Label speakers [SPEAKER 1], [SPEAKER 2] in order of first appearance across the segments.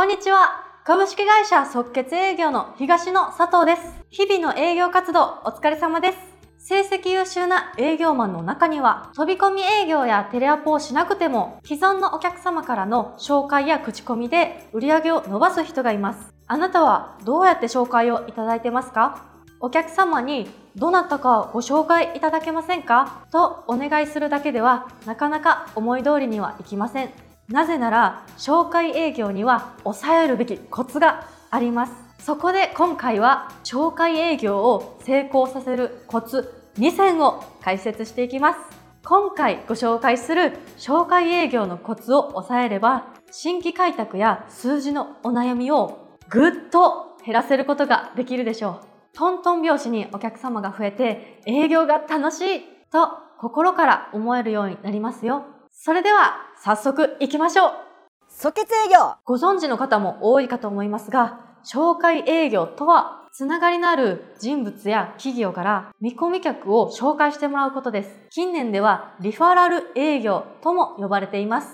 [SPEAKER 1] こんにちは。株式会社即決営業の東野佐藤です。日々の営業活動お疲れ様です。成績優秀な営業マンの中には、飛び込み営業やテレアポをしなくても、既存のお客様からの紹介や口コミで売り上げを伸ばす人がいます。あなたはどうやって紹介をいただいてますか？お客様にどなたかご紹介いただけませんか？とお願いするだけではなかなか思い通りにはいきません。なぜなら紹介営業には抑えるべきコツがあります。そこで今回は紹介営業を成功させるコツ2選を解説していきます。今回ご紹介する紹介営業のコツを抑えれば新規開拓や数字のお悩みをぐっと減らせることができるでしょう。トントン拍子にお客様が増えて営業が楽しいと心から思えるようになりますよ。それでは早速行きましょう
[SPEAKER 2] 即決営業
[SPEAKER 1] ご存知の方も多いかと思いますが、紹介営業とはつながりのある人物や企業から見込み客を紹介してもらうことです。近年ではリファラル営業とも呼ばれています。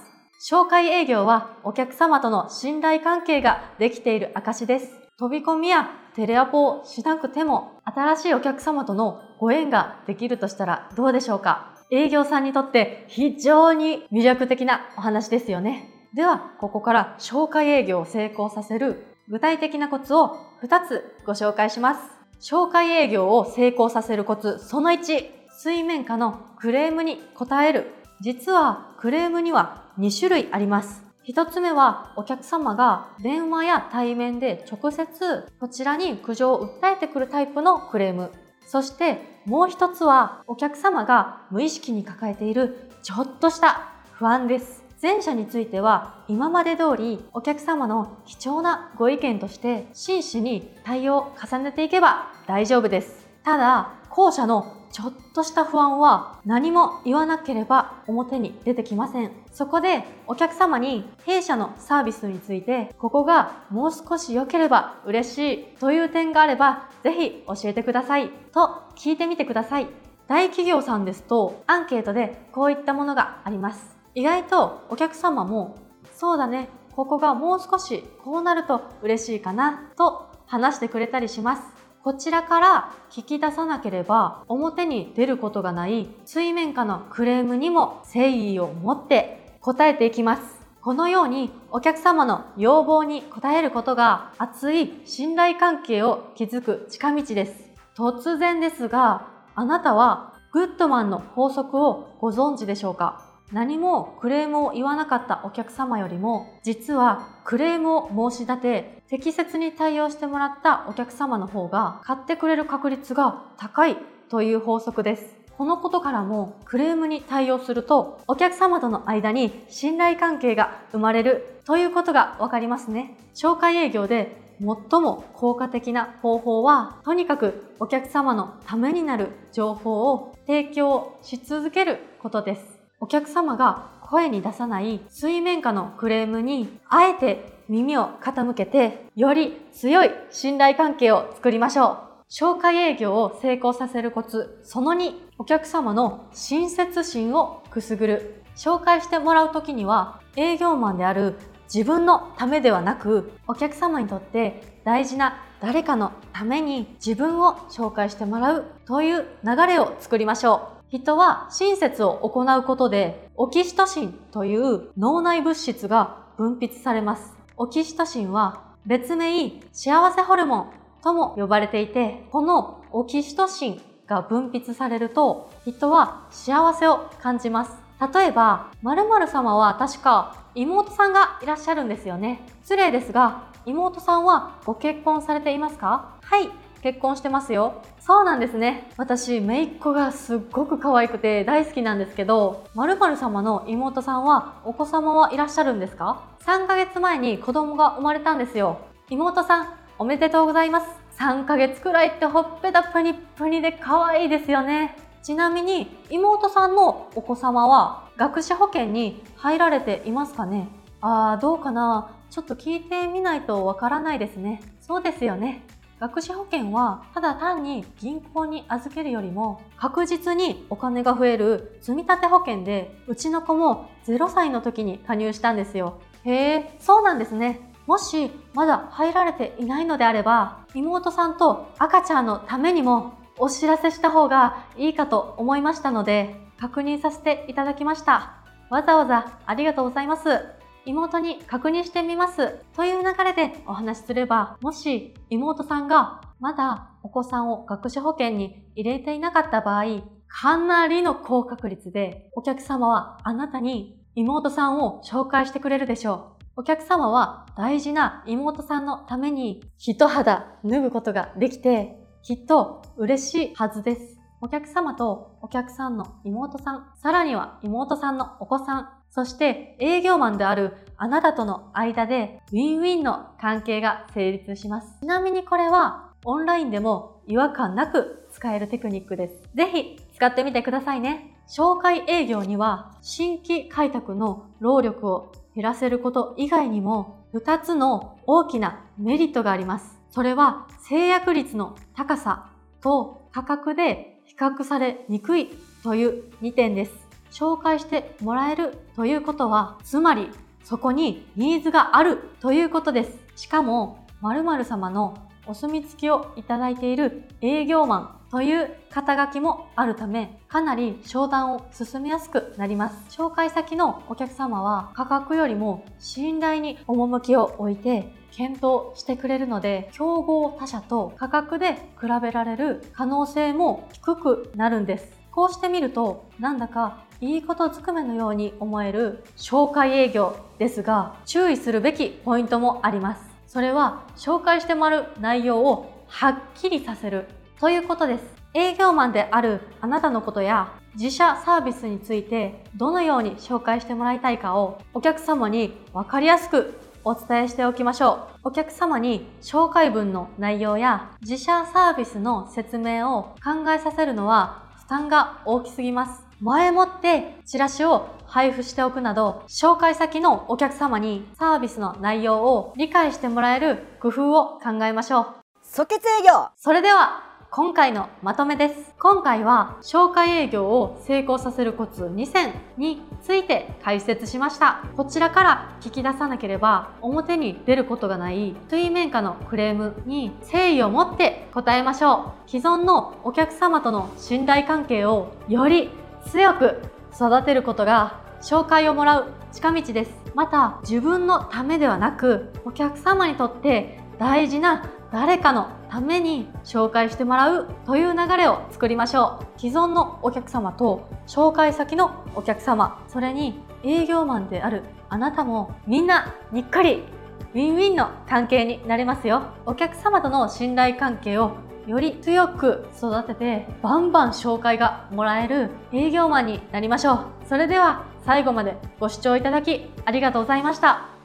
[SPEAKER 1] 紹介営業はお客様との信頼関係ができている証です。飛び込みやテレアポをしなくても新しいお客様とのご縁ができるとしたらどうでしょうか？営業さんにとって非常に魅力的なお話ですよね。では、ここから紹介営業を成功させる具体的なコツを2つご紹介します。紹介営業を成功させるコツその1、水面下のクレームに応える。実はクレームには2種類あります。一つ目はお客様が電話や対面で直接こちらに苦情を訴えてくるタイプのクレーム。そしてもう一つはお客様が無意識に抱えているちょっとした不安です。前者については今まで通りお客様の貴重なご意見として真摯に対応を重ねていけば大丈夫です。ただ、後者のちょっとした不安は何も言わなければ表に出てきません。そこでお客様に弊社のサービスについてここがもう少し良ければ嬉しいという点があればぜひ教えてくださいと聞いてみてください。大企業さんですとアンケートでこういったものがあります。意外とお客様もそうだね、ここがもう少しこうなると嬉しいかなと話してくれたりします。こちらから聞き出さなければ表に出ることがない水面下のクレームにも誠意を持って答えていきます。このようにお客様の要望に応えることが熱い信頼関係を築く近道です。突然ですが、あなたはグッドマンの法則をご存知でしょうか？何もクレームを言わなかったお客様よりも、実はクレームを申し立て、適切に対応してもらったお客様の方が買ってくれる確率が高いという法則です。このことからもクレームに対応するとお客様との間に信頼関係が生まれるということがわかりますね。紹介営業で最も効果的な方法はとにかくお客様のためになる情報を提供し続けることです。お客様が声に出さない水面下のクレームにあえて耳を傾けてより強い信頼関係を作りましょう。紹介営業を成功させるコツ、その2、お客様の親切心をくすぐる。紹介してもらう時には営業マンである自分のためではなくお客様にとって大事な誰かのために自分を紹介してもらうという流れを作りましょう。人は親切を行うことでオキシトシンという脳内物質が分泌されます。オキシトシンは別名幸せホルモンとも呼ばれていて、このオキシトシンが分泌されると人は幸せを感じます。例えば、〇〇様は確か妹さんがいらっしゃるんですよね。失礼ですが、妹さんはご結婚されていますか？はい、結婚してますよ。そうなんですね。私、姪っ子がすっごく可愛くて大好きなんですけど、〇〇様の妹さんはお子様はいらっしゃるんですか ?3 ヶ月前に子供が生まれたんですよ。妹さん、おめでとうございます。3ヶ月くらいってほっぺたプニプニで可愛いですよね。ちなみに妹さんのお子様は学資保険に入られていますかね？あーどうかなちょっと聞いてみないとわからないですね。そうですよね。学資保険はただ単に銀行に預けるよりも確実にお金が増える積立保険でうちの子も0歳の時に加入したんですよ。へえ、そうなんですね。もしまだ入られていないのであれば、妹さんと赤ちゃんのためにもお知らせした方がいいかと思いましたので、確認させていただきました。わざわざありがとうございます。妹に確認してみます。という流れでお話しすれば、もし妹さんがまだお子さんを学資保険に入れていなかった場合、かなりの高確率でお客様はあなたに妹さんを紹介してくれるでしょう。お客様は大事な妹さんのために一肌脱ぐことができて、きっと嬉しいはずです。お客様とお客さんの妹さん、さらには妹さんのお子さん、そして営業マンであるあなたとの間でウィンウィンの関係が成立します。ちなみにこれはオンラインでも違和感なく使えるテクニックです。ぜひ使ってみてくださいね。紹介営業には新規開拓の労力を減らせること以外にも2つの大きなメリットがあります。それは制約率の高さと価格で比較されにくいという2点です。紹介してもらえるということは、つまりそこにニーズがあるということです。しかも、〇〇様のお墨付きをいただいている営業マンという肩書きもあるため、かなり商談を進めやすくなります。紹介先のお客様は価格よりも信頼に趣を置いて検討してくれるので、競合他社と価格で比べられる可能性も低くなるんです。こうしてみると、なんだかいいことずくめのように思える紹介営業ですが、注意するべきポイントもあります。それは紹介してもらう内容をはっきりさせるということです。営業マンであるあなたのことや自社サービスについてどのように紹介してもらいたいかをお客様に分かりやすくお伝えしておきましょう。お客様に紹介文の内容や自社サービスの説明を考えさせるのは負担が大きすぎます。前もってチラシを配布しておくなど、紹介先のお客様にサービスの内容を理解してもらえる工夫を考えましょう。
[SPEAKER 2] 即決営業
[SPEAKER 1] それでは今回のまとめです。今回は紹介営業を成功させるコツ2選について解説しました。こちらから聞き出さなければ表に出ることがない水面下のクレームに誠意を持って答えましょう。既存のお客様との信頼関係をより強く育てることが紹介をもらう近道です。また自分のためではなくお客様にとって大事な誰かのために紹介してもらうという流れを作りましょう。既存のお客様と紹介先のお客様それに営業マンであるあなたもみんなにっかりウィンウィンの関係になれますよ。お客様との信頼関係をより強く育ててバンバン紹介がもらえる営業マンになりましょう。それでは最後までご視聴いただきありがとうございました。